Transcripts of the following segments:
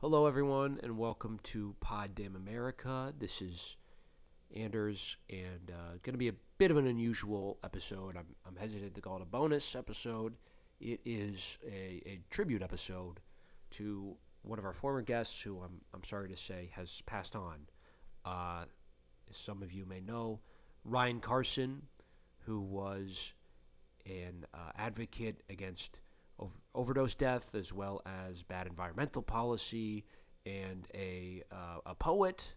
Hello, everyone, and welcome to Pod Damn America. This is Anders, and uh, going to be a bit of an unusual episode. I'm, I'm hesitant to call it a bonus episode. It is a, a tribute episode to one of our former guests, who I'm, I'm sorry to say has passed on. Uh, as some of you may know, Ryan Carson, who was an uh, advocate against ov- overdose death as well as bad environmental policy and a, uh, a poet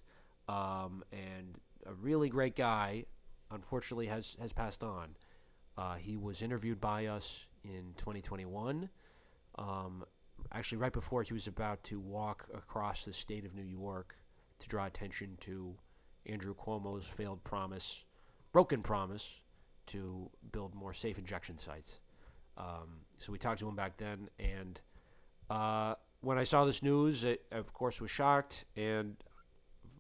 um, and a really great guy unfortunately has, has passed on. Uh, he was interviewed by us in 2021 um, actually right before he was about to walk across the state of new york to draw attention to andrew cuomo's failed promise broken promise to build more safe injection sites. Um, so we talked to him back then, and uh, when I saw this news, I, of course, was shocked and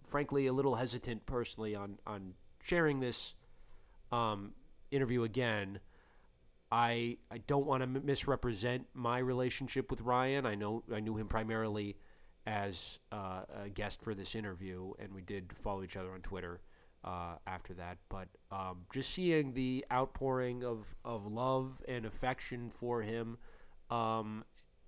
frankly a little hesitant personally on on sharing this um, interview again. I I don't want to misrepresent my relationship with Ryan. I know I knew him primarily as uh, a guest for this interview, and we did follow each other on Twitter uh, after that. But um, just seeing the outpouring of, of love and affection for him um,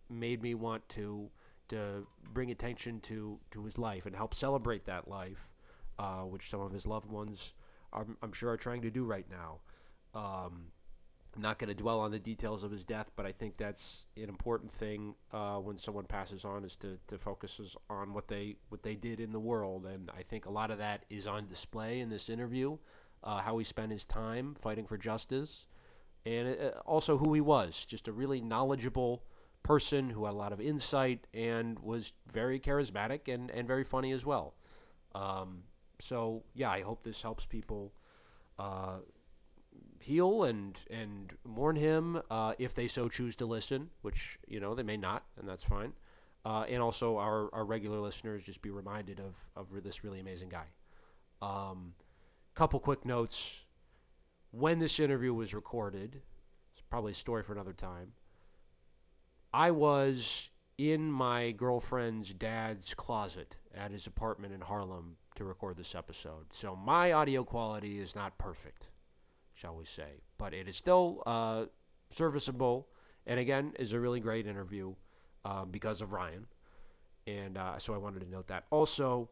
made me want to to bring attention to, to his life and help celebrate that life, uh, which some of his loved ones, are, I'm sure, are trying to do right now. Um, I'm not going to dwell on the details of his death, but I think that's an important thing uh, when someone passes on is to, to focus on what they what they did in the world, and I think a lot of that is on display in this interview. Uh, how he spent his time fighting for justice, and uh, also who he was, just a really knowledgeable person who had a lot of insight and was very charismatic and, and very funny as well. Um, so yeah, I hope this helps people uh, heal and and mourn him uh, if they so choose to listen, which you know they may not, and that's fine. Uh, and also our, our regular listeners just be reminded of of this really amazing guy. Um, couple quick notes: when this interview was recorded, it's probably a story for another time. I was in my girlfriend's dad's closet at his apartment in Harlem to record this episode, so my audio quality is not perfect shall we say. But it is still uh, serviceable, and again, is a really great interview uh, because of Ryan. And uh, so I wanted to note that. Also,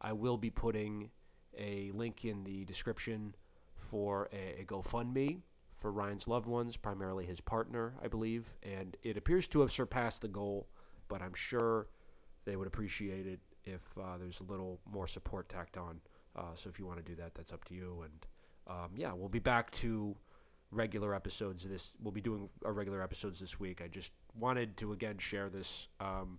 I will be putting a link in the description for a, a GoFundMe for Ryan's loved ones, primarily his partner, I believe. And it appears to have surpassed the goal, but I'm sure they would appreciate it if uh, there's a little more support tacked on. Uh, so if you want to do that, that's up to you. And um, yeah, we'll be back to regular episodes. This we'll be doing our regular episodes this week. I just wanted to again share this um,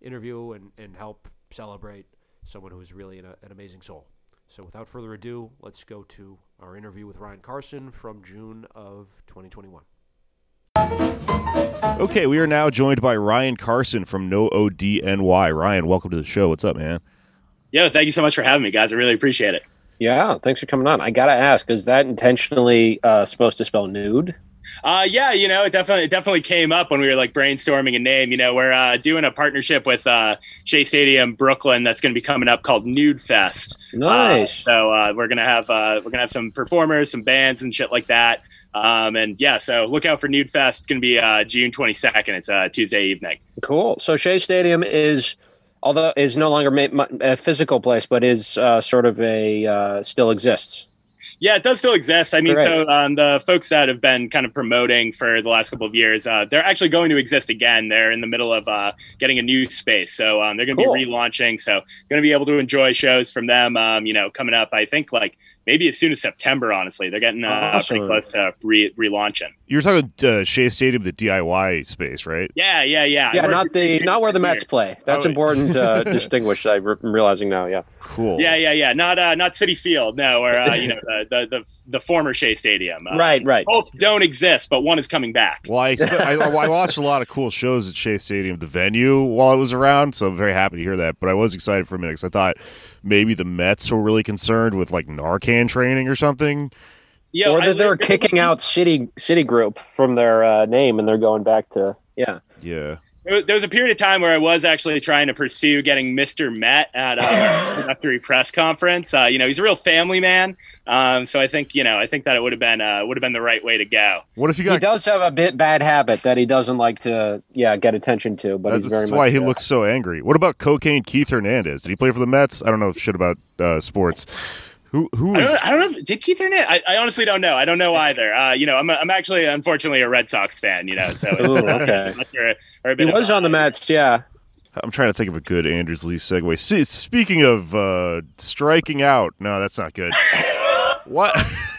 interview and, and help celebrate someone who is really an, an amazing soul. So without further ado, let's go to our interview with Ryan Carson from June of 2021. Okay, we are now joined by Ryan Carson from No ODNY. Ryan, welcome to the show. What's up, man? Yo, thank you so much for having me, guys. I really appreciate it. Yeah, thanks for coming on. I gotta ask, is that intentionally uh, supposed to spell nude? Uh, yeah, you know, it definitely it definitely came up when we were like brainstorming a name. You know, we're uh, doing a partnership with uh, Shea Stadium Brooklyn that's going to be coming up called Nude Fest. Nice. so uh, we're gonna have uh, we're gonna have some performers, some bands, and shit like that. Um, and yeah, so look out for Nude Fest. It's gonna be uh, June twenty second. It's a Tuesday evening. Cool. So Shea Stadium is, although is no longer a physical place, but is uh, sort of a uh, still exists. Yeah, it does still exist. I mean, Great. so um, the folks that have been kind of promoting for the last couple of years, uh, they're actually going to exist again. They're in the middle of uh, getting a new space, so um, they're going to Cool. be relaunching. So going to be able to enjoy shows from them. Um, you know, coming up, I think like maybe as soon as September. Honestly, they're getting uh, Awesome. pretty close to re- relaunching. You were talking about, uh, Shea Stadium, the DIY space, right? Yeah, yeah, yeah. Yeah, not the not where the Mets year. play. That's Oh, important to distinguish. I'm realizing now. Yeah. Cool. Yeah, yeah, yeah. Not uh, not Citi Field, no, or uh, you know the, the the the former Shea Stadium. Uh, Right. Right. Both don't exist, but one is coming back. Well, I, I, I watched a lot of cool shows at Shea Stadium, the venue, while it was around. So I'm very happy to hear that. But I was excited for a minute because I thought maybe the Mets were really concerned with like Narcan training or something. Yeah, or that they're kicking out City City Group from their uh, name, and they're going back to yeah. Yeah. there was a period of time where I was actually trying to pursue getting Mr. Met at a introductory press conference. Uh, you know, he's a real family man. Um, so I think, you know, I think that it would have been, uh, would have been the right way to go. What if you He does have a bit bad habit that he doesn't like to, yeah, get attention to. But That's, he's very that's much, why he uh, looks so angry. What about cocaine Keith Hernandez? Did he play for the Mets? I don't know shit about uh, sports. Who who I don't, I don't know. Did Keith Hernandez? I, I honestly don't know. I don't know either. Uh, you know, I'm, a, I'm actually, unfortunately, a Red Sox fan. You know, so it's, Ooh, uh, okay. Mets are, are He was on the Mets, yeah. I'm trying to think of a good Andrews Lee segue. See, speaking of uh, striking out, no, that's not good. what?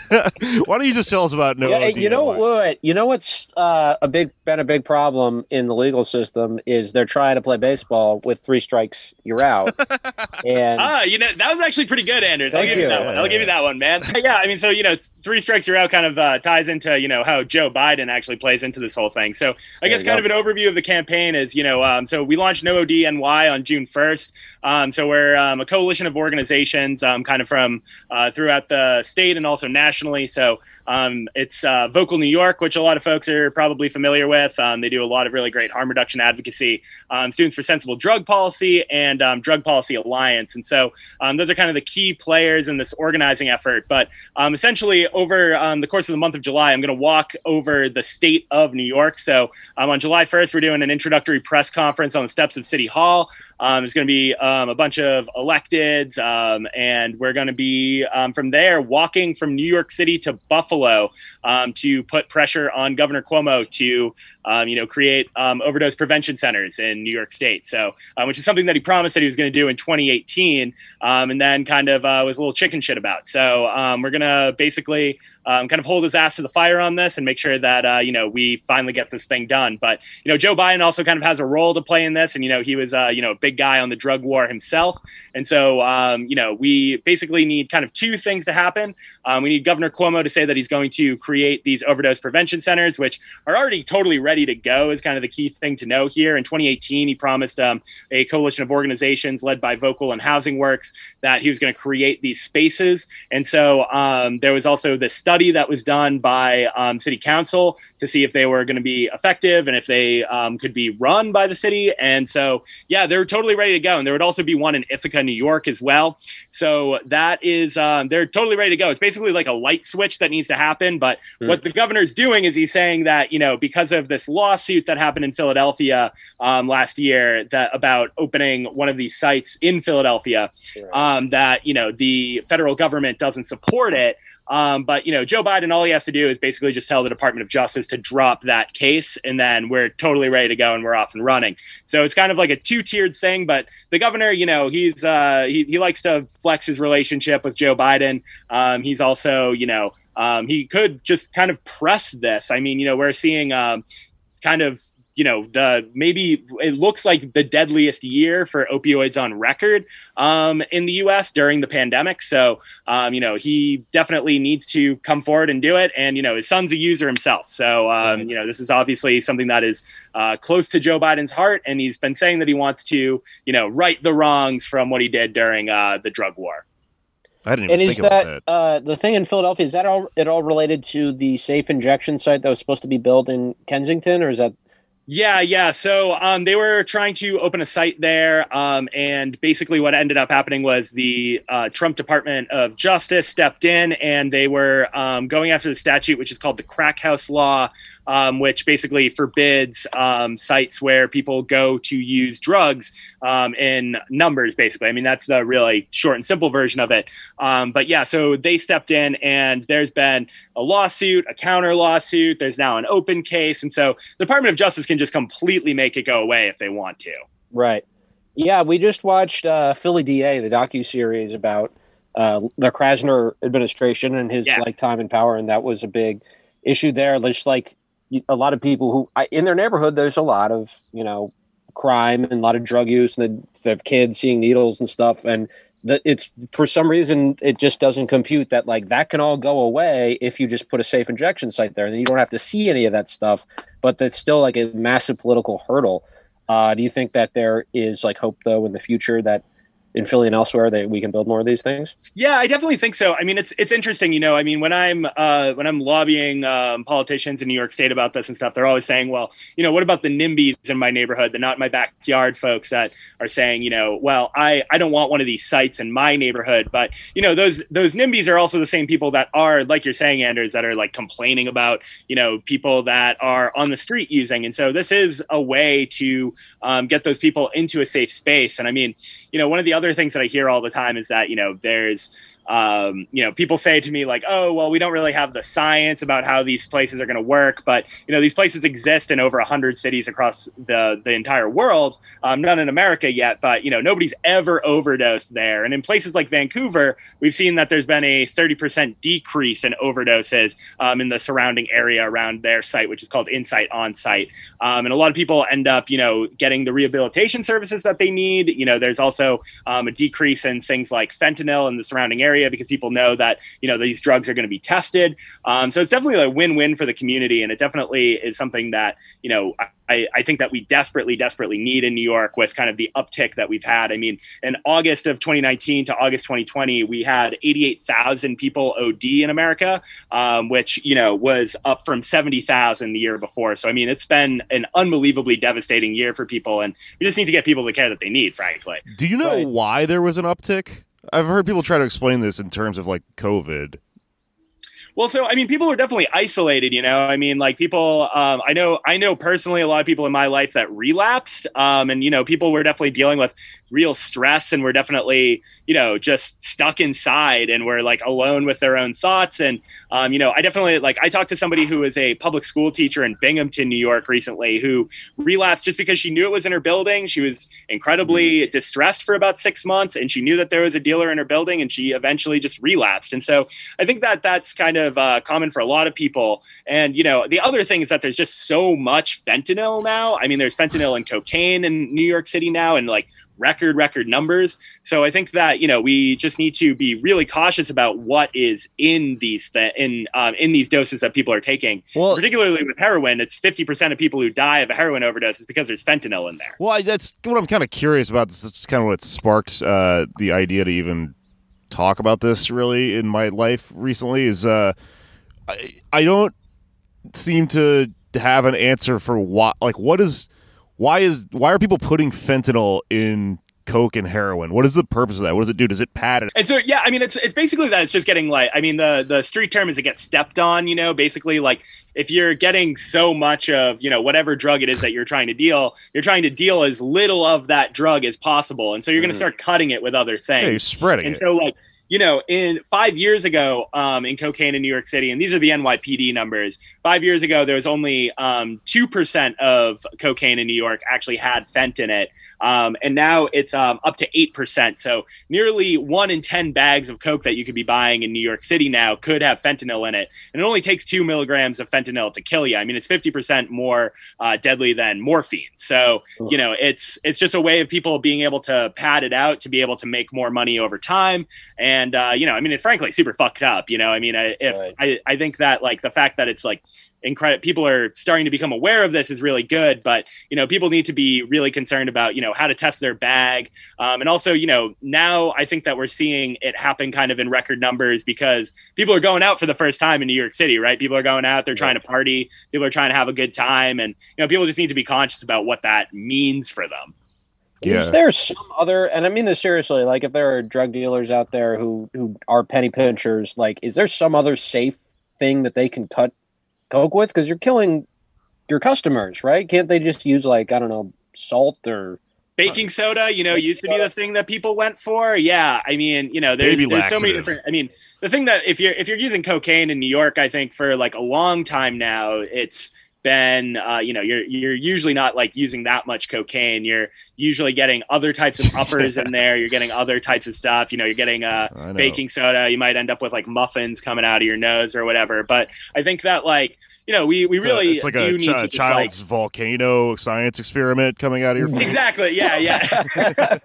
Why don't you just tell us about no? yeah, you know DUI? what? You know what's uh, a big been a big problem in the legal system is they're trying to play baseball with three strikes, you're out. and Ah, you know that was actually pretty good, Anders. I'll give you, you. that one. I'll give you that one, man. yeah, I mean, so you know, three strikes you're out kind of uh, ties into you know how Joe Biden actually plays into this whole thing. So I There guess you kind of an overview of the campaign is you know, um, so we launched No OD NY on June 1st. Um, so we're um, a coalition of organizations, um, kind of from uh, throughout the state and also nationally. So um, it's uh, Vocal New York, which a lot of folks are probably familiar with. Um, they do a lot of really great harm reduction advocacy. Um, Students for Sensible Drug Policy and um, Drug Policy Alliance. And so um, those are kind of the key players in this organizing effort. But um, essentially, over the course of the month of July, I'm going to walk over the state of New York. So on July 1st, we're doing an introductory press conference on the steps of City Hall. Um, there's going to be um, a bunch of electeds, um, and we're going to be from there walking from New York City to Buffalo um, to put pressure on Governor Cuomo to, um, you know, create um, overdose prevention centers in New York State. So, uh, which is something that he promised that he was going to do in 2018, um, and then kind of uh, was a little chicken shit about. So, um, we're going to basically um, kind of hold his ass to the fire on this and make sure that uh, you know we finally get this thing done. But you know, Joe Biden also kind of has a role to play in this, and you know, he was uh, you know a big guy on the drug war himself, and so um, you know, we basically need kind of two things to happen. Um, we need Governor Cuomo to say that he's going to create these overdose prevention centers, which are already totally ready to go. Is kind of the key thing to know here. In 2018, he promised um, a coalition of organizations led by Vocal and Housing Works that he was going to create these spaces, and so um, there was also this study that was done by um, city council to see if they were going to be effective and if they um, could be run by the city. And so, yeah, they're totally ready to go. And there would also be one in Ithaca, New York, as well. So that is, um, they're totally ready to go. It's basically like a light switch that needs to happen. But Hmm. what the governor's doing is he's saying that you know because of this lawsuit that happened in Philadelphia um, last year that about opening one of these sites in Philadelphia um, that you know the federal government doesn't support it. Um, but you know, Joe Biden, all he has to do is basically just tell the Department of Justice to drop that case, and then we're totally ready to go and we're off and running. So it's kind of like a two-tiered thing. But the governor, you know, he's uh, he he likes to flex his relationship with Joe Biden. Um, he's also, you know, um, he could just kind of press this. I mean, you know, we're seeing um, kind of you know the maybe it looks like the deadliest year for opioids on record um, in the U.S. during the pandemic. So um, you know he definitely needs to come forward and do it. And you know his son's a user himself, so um, you know this is obviously something that is uh, close to Joe Biden's heart, and he's been saying that he wants to you know right the wrongs from what he did during uh, the drug war. I didn't even And is about that, that. Uh, the thing in Philadelphia? Is that all it all related to the safe injection site that was supposed to be built in Kensington, or is that Yeah, yeah. So um, they were trying to open a site there, um, and basically what ended up happening was the uh, Trump Department of Justice stepped in, and they were um, going after the statute, which is called the Crack House Law, um, which basically forbids um, sites where people go to use drugs um, in numbers. Basically, I mean that's the really short and simple version of it. Um, but yeah, so they stepped in, and there's been a lawsuit, a counter lawsuit. There's now an open case, and so the Department of Justice can just completely make it go away if they want to. right? Yeah, we just watched uh, Philly DA, the docu series about uh, the Krasner administration and his Yeah. like time in power, and that was a big issue there. Just like a lot of people who I, in their neighborhood, there's a lot of you know crime and a lot of drug use, and they have kids seeing needles and stuff, and that it's for some reason it just doesn't compute that like that can all go away if you just put a safe injection site there, and you don't have to see any of that stuff. But that's still like a massive political hurdle. Uh, do you think that there is like hope though in the future that in Philly and elsewhere that we can build more of these things? Yeah, I definitely think so. I mean, it's it's interesting, you know. I mean, when I'm uh, when I'm lobbying um, politicians in New York State about this and stuff, they're always saying, "Well, you know, what about the NIMBYs in my neighborhood, the not in my backyard folks that are saying, you know, well, I I don't want one of these sites in my neighborhood." But you know, those those NIMBYs are also the same people that are, like you're saying, Anders, that are like complaining about, you know, people that are on the street using. And so this is a way to um, get those people into a safe space. And I mean, you know, one of the other things that I hear all the time is that, you know, there's, um, you know, people say to me like, "Oh, well, we don't really have the science about how these places are going to work, but you know, these places exist in over hundred cities across the the entire world. Um, none in America yet, but you know, nobody's ever overdosed there. And in places like Vancouver, we've seen that there's been a thirty percent decrease in overdoses um, in the surrounding area around their site, which is called Insite On Site. Um, and a lot of people end up, you know, getting the rehabilitation services that they need. You know, there's also um, a decrease in things like fentanyl in the surrounding area area because people know that you know these drugs are going to be tested. Um, so it's definitely a win-win for the community, and it definitely is something that you know I, I, think that we desperately, desperately need in New York with kind of the uptick that we've had. I mean, in August of 2019 to August 2020, we had 88,000 people OD in America, um, which, you know, was up from 70,000 the year before. So, I mean, it's been an unbelievably devastating year for people. And we just need to get people the care that they need, frankly. Do you know right. why there was an uptick? I've heard people try to explain this in terms of like COVID. Well, so I mean, people are definitely isolated. You know, I mean, like people. Um, I know, I know personally a lot of people in my life that relapsed, um, and you know, people were definitely dealing with real stress, and were definitely, you know, just stuck inside, and were like alone with their own thoughts. And um, you know, I definitely like I talked to somebody who was a public school teacher in Binghamton, New York, recently, who relapsed just because she knew it was in her building. She was incredibly mm-hmm. distressed for about six months, and she knew that there was a dealer in her building, and she eventually just relapsed. And so I think that that's kind of of uh, common for a lot of people. And you know, the other thing is that there's just so much fentanyl now. I mean, there's fentanyl and cocaine in New York City now, and like record record numbers. So I think that you know we just need to be really cautious about what is in these th- in um, in these doses that people are taking. Well, particularly with heroin, it's fifty percent of people who die of a heroin overdose is because there's fentanyl in there. Well, that's what I'm kind of curious about. This is kind of what sparked uh, the idea to even talk about this really in my life recently is uh, I, I don't seem to have an answer for what like what is why is why are people putting fentanyl in coke and heroin? What is the purpose of that? What does it do? Does it pad it? And so yeah i mean it's it's basically that it's just getting like i mean the the street term is it gets stepped on you know? Basically like if you're getting so much of you know whatever drug it is that you're trying to deal you're trying to deal as little of that drug as possible. And so you're mm-hmm. going to start cutting it with other things yeah, you're spreading and it. so like you know, in five years ago, um, in cocaine in New York City, and these are the NYPD numbers. Five years ago, there was only um, two percent of cocaine in New York actually had fent in it, um, and now it's um, up to 8%. So nearly one in 10 bags of Coke that you could be buying in New York City now could have fentanyl in it. And it only takes two milligrams of fentanyl to kill you. I mean, it's 50% more uh, deadly than morphine. So, you know, it's, it's just a way of people being able to pad it out to be able to make more money over time. And, uh, you know, I mean, it frankly super fucked up, you know, I mean, I, if right. I, I think that like the fact that it's like incredible people are starting to become aware of this is really good but you know people need to be really concerned about you know how to test their bag. Um, and also you know now i think that we're seeing it happen kind of in record numbers because people are going out for the first time in new york city right? People are going out they're trying to party people are trying to have a good time and you know people just need to be conscious about what that means for them. Yeah. Is there some other, and I mean this seriously, like if there are drug dealers out there who who are penny pinchers, like is there some other safe thing that they can cut coke with because you're killing your customers, right? Can't they just use like I don't know salt or baking um, soda? You know, used to be the thing that people went for. Yeah, I mean, you know, there's, there's so many different. I mean, the thing that if you're if you're using cocaine in New York, I think for like a long time now, it's been uh, you know you're you're usually not like using that much cocaine you're usually getting other types of uppers in there you're getting other types of stuff you know you're getting uh, baking soda you might end up with like muffins coming out of your nose or whatever but i think that like you know, we, we it's really a, it's like a ch- child's like, volcano science experiment coming out of your. Exactly. Yeah. Yeah.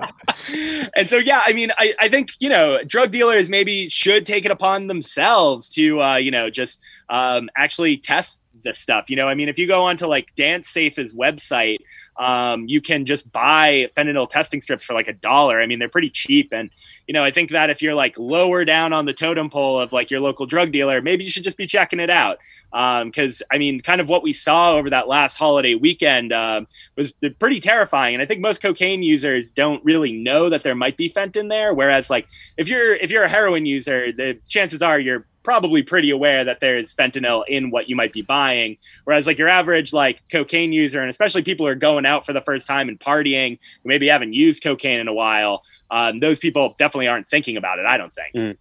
and so, yeah, I mean, I, I think, you know, drug dealers maybe should take it upon themselves to, uh, you know, just um, actually test this stuff. You know, I mean, if you go onto like DanceSafe's website, um, you can just buy fentanyl testing strips for like a dollar. I mean, they're pretty cheap. And, you know, I think that if you're like lower down on the totem pole of like your local drug dealer, maybe you should just be checking it out. Because, um, I mean, kind of what we saw over that last holiday weekend um, was pretty terrifying. And I think most cocaine users don't really know that there might be fentanyl there. Whereas, like, if you're if you're a heroin user, the chances are you're probably pretty aware that there's fentanyl in what you might be buying. Whereas like your average like cocaine user, and especially people who are going out for the first time and partying, who maybe haven't used cocaine in a while, um, those people definitely aren't thinking about it. I don't think. Mm.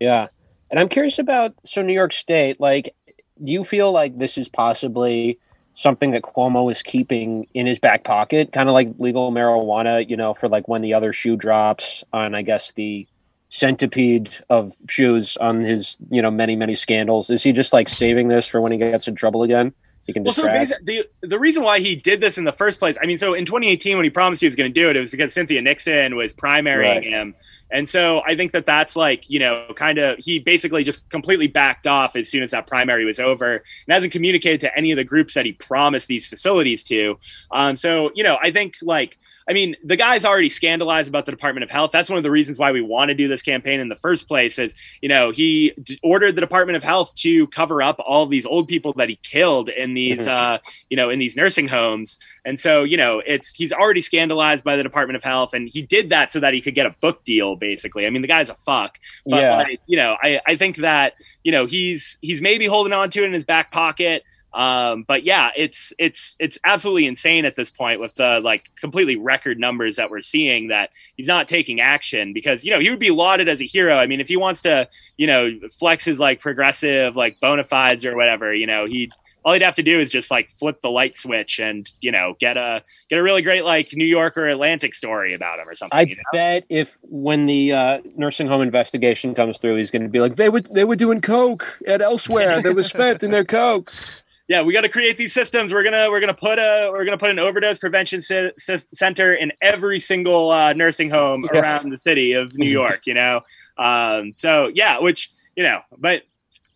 Yeah, and I'm curious about so New York State. Like, do you feel like this is possibly something that Cuomo is keeping in his back pocket, kind of like legal marijuana, you know, for like when the other shoe drops on, I guess the centipede of shoes on his you know many many scandals. Is he just like saving this for when he gets in trouble again? He can well, so the the reason why he did this in the first place i mean so in 2018 when he promised he was going to do it it was because cynthia nixon was primarying right. him. And so i think that that's like you know kind of he basically just completely backed off as soon as that primary was over and hasn't communicated to any of the groups that he promised these facilities to. Um, so you know i think like I mean, the guy's already scandalized about the Department of Health. That's one of the reasons why we want to do this campaign in the first place. Is you know he d- ordered the Department of Health to cover up all these old people that he killed in these mm-hmm. uh, you know in these nursing homes, and so you know it's he's already scandalized by the Department of Health, and he did that so that he could get a book deal. Basically, I mean, the guy's a fuck. But yeah. Like, you know, I I think that you know he's he's maybe holding on to it in his back pocket. Um, but yeah, it's it's it's absolutely insane at this point with the like completely record numbers that we're seeing that he's not taking action because you know he would be lauded as a hero. I mean, if he wants to, you know, flex his like progressive like bona fides or whatever, you know, he all he'd have to do is just like flip the light switch and you know get a get a really great like New York or Atlantic story about him or something. I you know? bet if when the uh, nursing home investigation comes through, he's going to be like they were they were doing coke at elsewhere. there was fent in their coke yeah, we got to create these systems. We're gonna we're gonna put a we're gonna put an overdose prevention c- c- center in every single uh, nursing home yeah. around the city of New York. You know, um, so yeah, which you know, but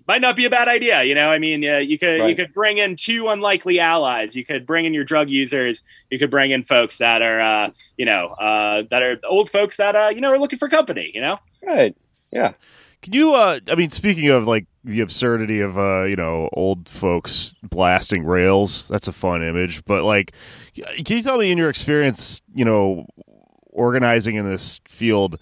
might not be a bad idea. You know, I mean, uh, you could right. you could bring in two unlikely allies. You could bring in your drug users. You could bring in folks that are uh, you know uh, that are old folks that uh, you know are looking for company. You know, right? Yeah. Can you? Uh, I mean, speaking of like the absurdity of uh, you know old folks blasting rails, that's a fun image. But like, can you tell me in your experience, you know, organizing in this field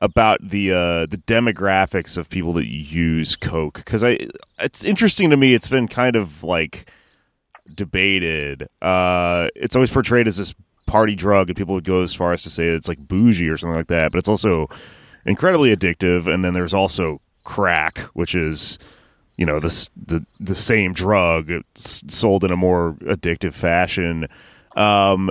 about the uh, the demographics of people that use coke? Because I, it's interesting to me. It's been kind of like debated. Uh, it's always portrayed as this party drug, and people would go as far as to say it's like bougie or something like that. But it's also incredibly addictive. And then there's also crack, which is you know this the the same drug it's sold in a more addictive fashion. Um,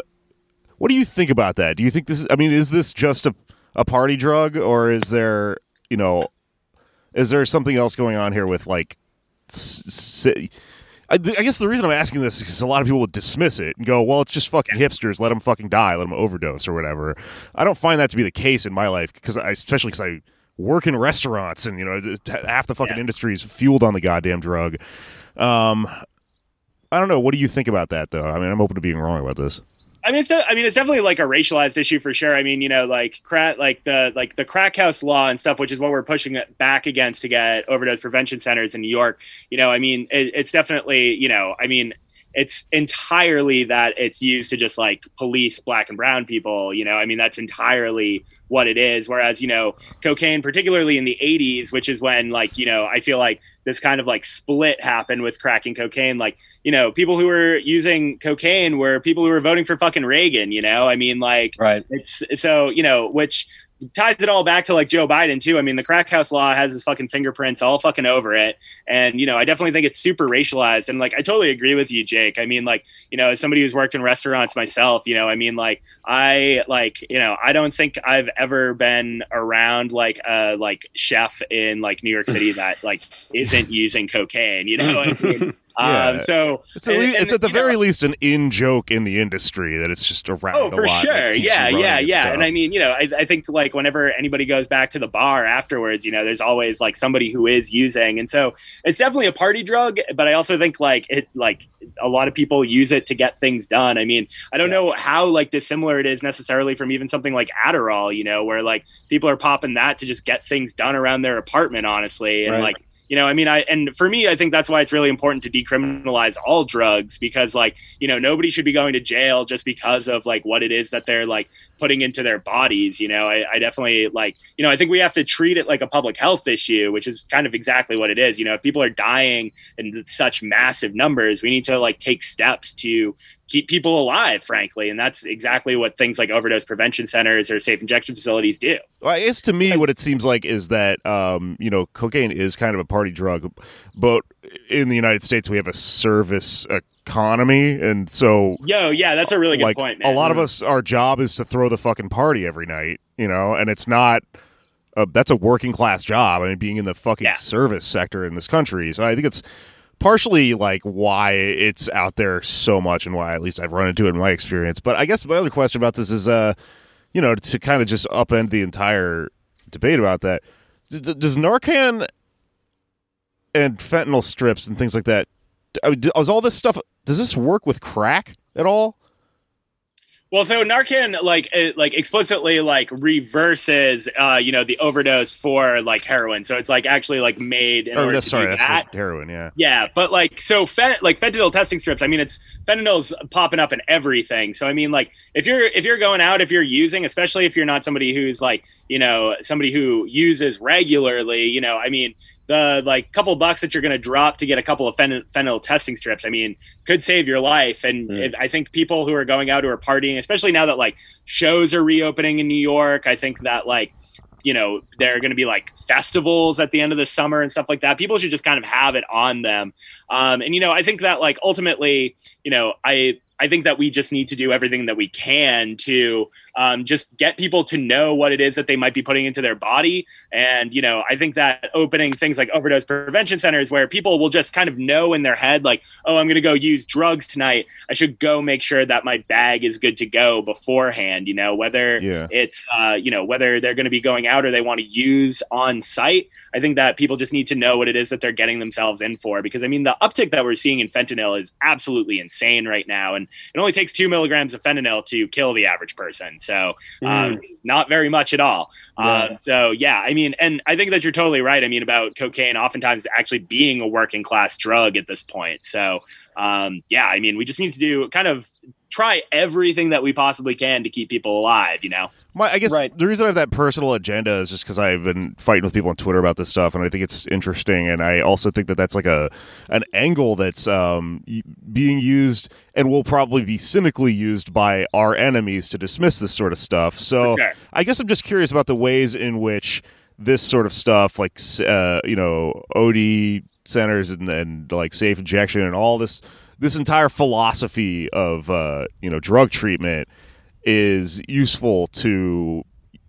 what do you think about that? Do you think this? Is, I mean, is this just a a party drug, or is there you know is there something else going on here with like? I, guess the reason I'm asking this is because a lot of people would dismiss it and go, "Well, it's just fucking hipsters. Let them fucking die. Let them overdose or whatever." I don't find that to be the case in my life because I, especially because I work in restaurants and you know half the fucking yeah. industry is fueled on the goddamn drug. Um, I don't know. What do you think about that, though? I mean, I'm open to being wrong about this. I mean, it's I mean, it's definitely like a racialized issue for sure. I mean, you know, like crack, like the like the crack house law and stuff, which is what we're pushing back against to get overdose prevention centers in New York. You know, I mean, it, it's definitely, you know, I mean, it's entirely that it's used to just like police black and brown people. You know, I mean, that's entirely what it is. Whereas, you know, cocaine, particularly in the 80s, which is when, like, you know, I feel like this kind of like split happened with cracking cocaine. Like, you know, people who were using cocaine were people who were voting for fucking Reagan, you know? I mean, like, right. It's so, you know, which ties it all back to like Joe Biden too. I mean, the crack house law has his fucking fingerprints all fucking over it, and you know, I definitely think it's super racialized. And like, I totally agree with you, Jake. I mean, like, you know, as somebody who's worked in restaurants myself, you know, I mean, like, I like, you know, I don't think I've ever been around like a like chef in like New York City that like isn't using cocaine. You know, I mean, Yeah. Um, so It's at, and- least, and, it's at the you know, very least an in joke in the industry that it's just around. Oh, for sure. Yeah, yeah, yeah. stuff. And I mean, you know, I, I think like whenever anybody goes back to the bar afterwards, you know, there's always like somebody who is using, and so it's definitely a party drug. But I also think like it, like a lot of people use it to get things done. I mean, I don't Yeah. know how like dissimilar it is necessarily from even something like Adderall, you know, where like people are popping that to just get things done around their apartment, honestly, and Right. like you know i mean i and for me i think that's why it's really important to decriminalize all drugs because like you know nobody should be going to jail just because of like what it is that they're like putting into their bodies you know? I, I definitely like you know i think we have to treat it like a public health issue which is kind of exactly what it is. You know if people are dying in such massive numbers we need to like take steps to keep people alive frankly and that's exactly what things like overdose prevention centers or safe injection facilities do Well, I guess to me, what it seems like is that um, you know, cocaine is kind of a party drug, but in the United States, we have a service economy, and so yo yeah that's a really good like point man a lot of us, our job is to throw the fucking party every night, you know, and it's not. A, that's a working class job. I mean, being in the fucking Yeah. service sector in this country, so I think it's partially like why it's out there so much and why at least I've run into it in my experience. But I guess my other question about this is, uh, you know, to kind of just upend the entire debate about that. D- does Narcan and fentanyl strips and things like that? I mean, does all this stuff? Does this work with crack at all? Well, so Narcan like it, like explicitly like reverses uh you know the overdose for like heroin. So it's like actually like made in Oh, order that's to sorry, that's that. for heroin. Yeah. Yeah, but like so fent- like fentanyl testing strips, I mean it's fentanyl's popping up in everything. So I mean like if you're if you're going out if you're using, especially if you're not somebody who's like, you know, somebody who uses regularly, you know, I mean the like couple bucks that you're going to drop to get a couple of fen- fentanyl testing strips, I mean, could save your life. And Mm. if, I think people who are going out who are partying, especially now that like shows are reopening in New York, I think that like you know there are going to be like festivals at the end of the summer and stuff like that people should just kind of have it on them um, and you know i think that like ultimately you know i i think that we just need to do everything that we can to um, just get people to know what it is that they might be putting into their body. And you know i think that opening things like overdose prevention centers where people will just kind of know in their head like oh i'm going to go use drugs tonight. I should go make sure that my bag is good to go beforehand you know whether Yeah. it's uh, you know whether they're going to be going out or they want to use on site. I think that people just need to know what it is that they're getting themselves in for because i mean the uptick that we're seeing in fentanyl is absolutely insane right now. And it only takes two milligrams of fentanyl to kill the average person. So um, not very much at all. Yeah. um, so yeah i mean and i think that you're totally right. I mean about cocaine oftentimes actually being a working class drug at this point. So um, yeah i mean we just need to do kind of try everything that we possibly can to keep people alive you know My, I guess Right. the reason I have that personal agenda is just because I've been fighting with people on Twitter about this stuff, and I think it's interesting. And I also think that that's like a an angle that's um, being used and will probably be cynically used by our enemies to dismiss this sort of stuff. So sure. I guess I'm just curious about the ways in which this sort of stuff, like uh, you know, OD centers and, and like safe injection and all this this entire philosophy of uh, you know drug treatment is useful to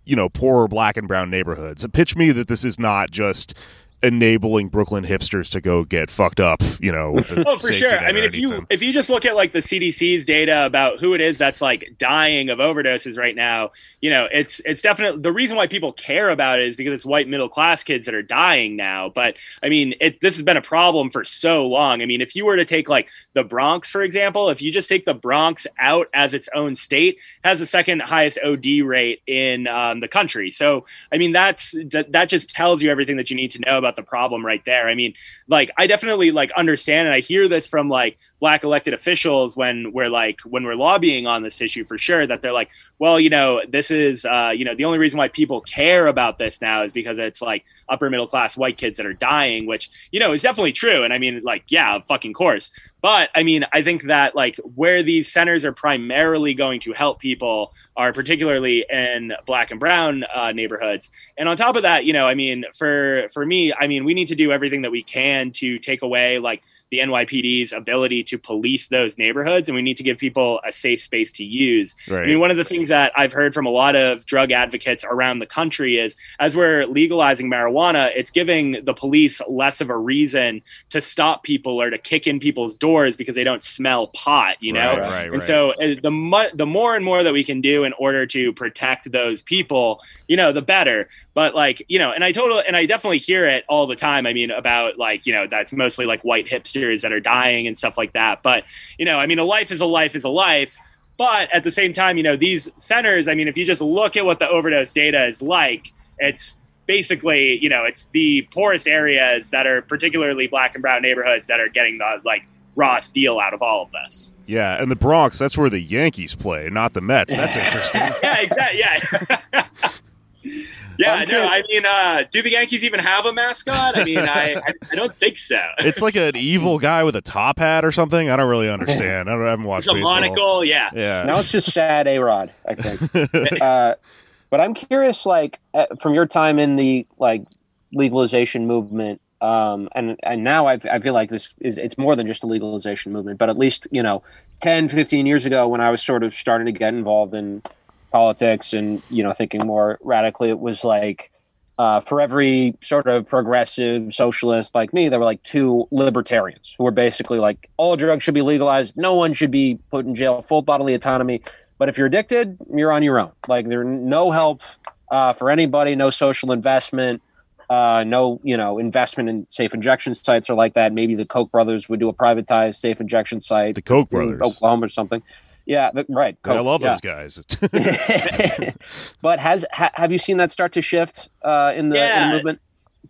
you know poorer black and brown neighborhoods. Pitch me that this is not just enabling Brooklyn hipsters to go get fucked up. You know, Oh, for sure. I mean, if you if you just look at like the CDC's data about who it is that's like dying of overdoses right now, you know, it's it's definitely the reason why people care about it is because it's white middle class kids that are dying now. But I mean, it this has been a problem for so long. I mean, if you were to take like the Bronx for example, if you just take the Bronx out as its own state, has the second highest OD rate in um, the country. So I mean, that's that, that just tells you everything that you need to know about the problem right there. I mean, like I definitely like understand and I hear this from like black elected officials when we're like when we're lobbying on this issue for sure that they're like well you know this is uh, you know the only reason why people care about this now is because it's like upper middle class white kids that are dying which you know is definitely true. And i mean like yeah fucking course. But i mean i think that like where these centers are primarily going to help people are particularly in black and brown uh, neighborhoods. And on top of that you know i mean for for me i mean we need to do everything that we can to take away like the NYPD's ability to police those neighborhoods, and we need to give people a safe space to use. Right. I mean, one of the things that I've heard from a lot of drug advocates around the country is as we're legalizing marijuana, it's giving the police less of a reason to stop people or to kick in people's doors because they don't smell pot, you know? Right, right, and so uh, the mu- the more and more that we can do in order to protect those people, you know, the better. But like, you know, and I totally and I definitely hear it all the time. I mean, about like, you know, that's mostly like white hipsters that are dying and stuff like that. But, you know, I mean, a life is a life is a life. But at the same time, you know, these centers, I mean, if you just look at what the overdose data is like, it's basically, you know, it's the poorest areas that are particularly black and brown neighborhoods that are getting the like raw steel out of all of this. Yeah, and the Bronx, that's where the Yankees play, not the Mets. That's interesting. Yeah, exactly. Yeah. yeah, I'm no, I mean, uh, do the Yankees even have a mascot? I mean, I, I, I don't think so. it's like an evil guy with a top hat or something. I don't really understand. I, don't, I haven't watched It's a baseball. monocle, yeah. Yeah. now it's just sad A Rod, I think. uh, but I'm curious, like uh, from your time in the like legalization movement, um, and and now I, I feel like this is it's more than just a legalization movement, but at least you know, 10, 15 years ago when I was sort of starting to get involved in politics and you know thinking more radically, it was like. Uh, for every sort of progressive socialist like me, there were like two libertarians who were basically like, all drugs should be legalized. No one should be put in jail, full bodily autonomy. But if you're addicted, you're on your own. Like there's no help uh, for anybody, no social investment, uh, no you know investment in safe injection sites or like that. Maybe the Koch brothers would do a privatized safe injection site, the Koch brothers. Oklahoma or something. Yeah, the, right. Yeah, I love yeah. those guys. but has ha, have you seen that start to shift uh, in the, in the movement?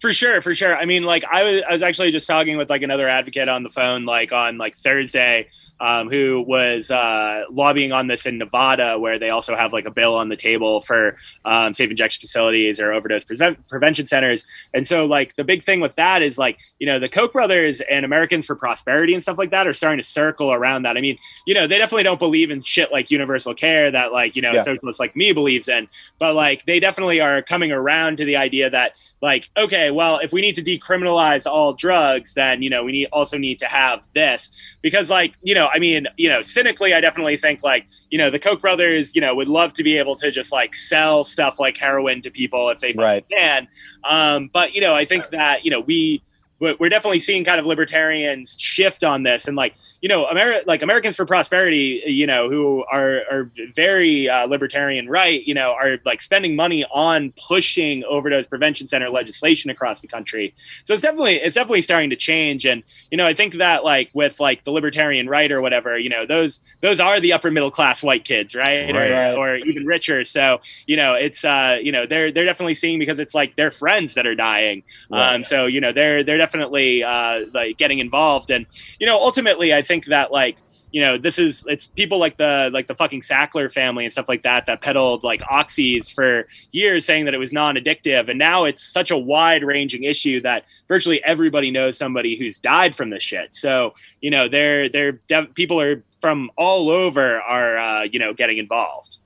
For sure, for sure. I mean, like I was, I was actually just talking with like another advocate on the phone, like on like Thursday, um, who was uh, lobbying on this in Nevada, where they also have like a bill on the table for um, safe injection facilities or overdose prevent- prevention centers. And so, like the big thing with that is like you know the Koch brothers and Americans for Prosperity and stuff like that are starting to circle around that. I mean, you know, they definitely don't believe in shit like universal care that like you know Yeah. socialists like me believes in, but like they definitely are coming around to the idea that like okay well if we need to decriminalize all drugs then you know we need also need to have this because like you know i mean you know cynically i definitely think like you know the koch brothers you know would love to be able to just like sell stuff like heroin to people if they Right. can um, but you know i think that you know we we're we're definitely seeing kind of libertarians shift on this. And like you know Ameri- like americans for prosperity you know who are are very uh, libertarian right you know are like spending money on pushing overdose prevention center legislation across the country. So it's definitely it's definitely starting to change. And you know i think that like with like the libertarian right or whatever you know those those are the upper middle class white kids right, Right. Or, or even richer. So you know it's uh you know they're they're definitely seeing because it's like their friends that are dying. Um, so you know they're they're definitely uh, like getting involved, and you know ultimately I think that like you know this is it's people like the like the fucking Sackler family and stuff like that that peddled like oxys for years saying that it was non-addictive, and now it's such a wide-ranging issue that virtually everybody knows somebody who's died from this shit. So you know they're they're dev- people are from all over are uh, you know getting involved.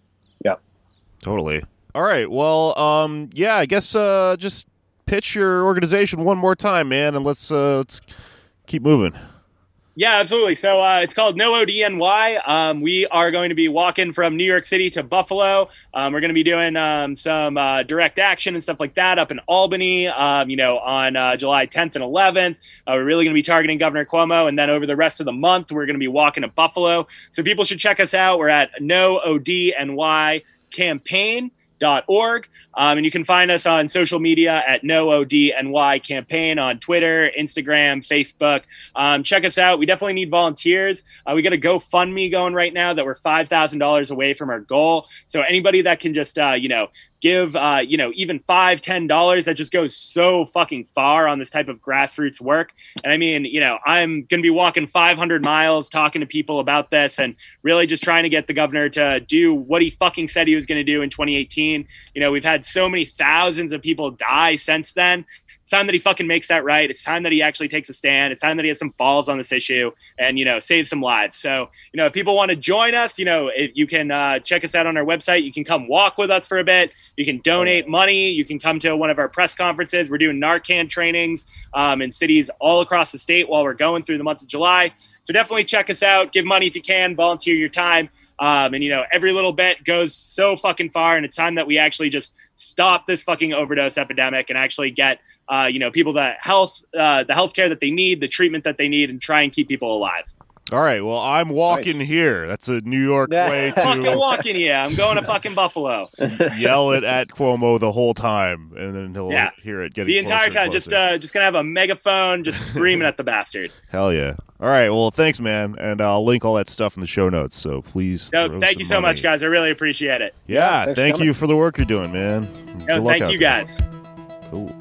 Yeah totally. All right. Well, um, yeah, I guess uh, just pitch your organization one more time, man, and let's uh, let's keep moving. Yeah, absolutely. So uh, it's called No ODNY. Um, we are going to be walking from New York City to Buffalo. Um, we're going to be doing um, some uh, direct action and stuff like that up in Albany. Um, you know, on uh, July 10th and 11th. Uh, we're really going to be targeting Governor Cuomo, and then over the rest of the month, we're going to be walking to Buffalo. So people should check us out. We're at No ODNY campaign org. Um, and you can find us on social media at no ODNY campaign on Twitter, Instagram, Facebook. Um, check us out. We definitely need volunteers. Uh, we got a GoFundMe going right now that we're five thousand dollars away from our goal. So anybody that can just uh, you know give uh, you know even five ten dollars that just goes so fucking far on this type of grassroots work. And i mean you know i'm to be walking 500 miles talking to people about this and really just trying to get the governor to do what he fucking said he was to do in 2018 you know we've had so many thousands of people die since then it's time that he fucking makes that right. It's time that he actually takes a stand. It's time that he has some balls on this issue and you know save some lives. So you know if people want to join us, you know if you can uh, check us out on our website. You can come walk with us for a bit. You can donate money. You can come to one of our press conferences. We're doing Narcan trainings um, in cities all across the state while we're going through the month of July. So definitely check us out. Give money if you can. Volunteer your time. Um, and you know, every little bit goes so fucking far, and it's time that we actually just stop this fucking overdose epidemic and actually get uh, you know people the health uh, the health care that they need, the treatment that they need, and try and keep people alive. All right. Well, I'm walking Nice. here. That's a New York Yeah. way fucking walking, yeah. I'm going to fucking Buffalo yell it at Cuomo the whole time, and then he'll Yeah. hear it getting the entire time. Just closer. uh, just gonna have a megaphone, just screaming at the bastard. Hell yeah. All right. Well, thanks, man, and I'll link all that stuff in the show notes. So please. So throw thank you so much, guys. I really appreciate it. Yeah. thanks for thank coming. you for the work you're doing, man. Good No, luck thank out you there. guys. Cool.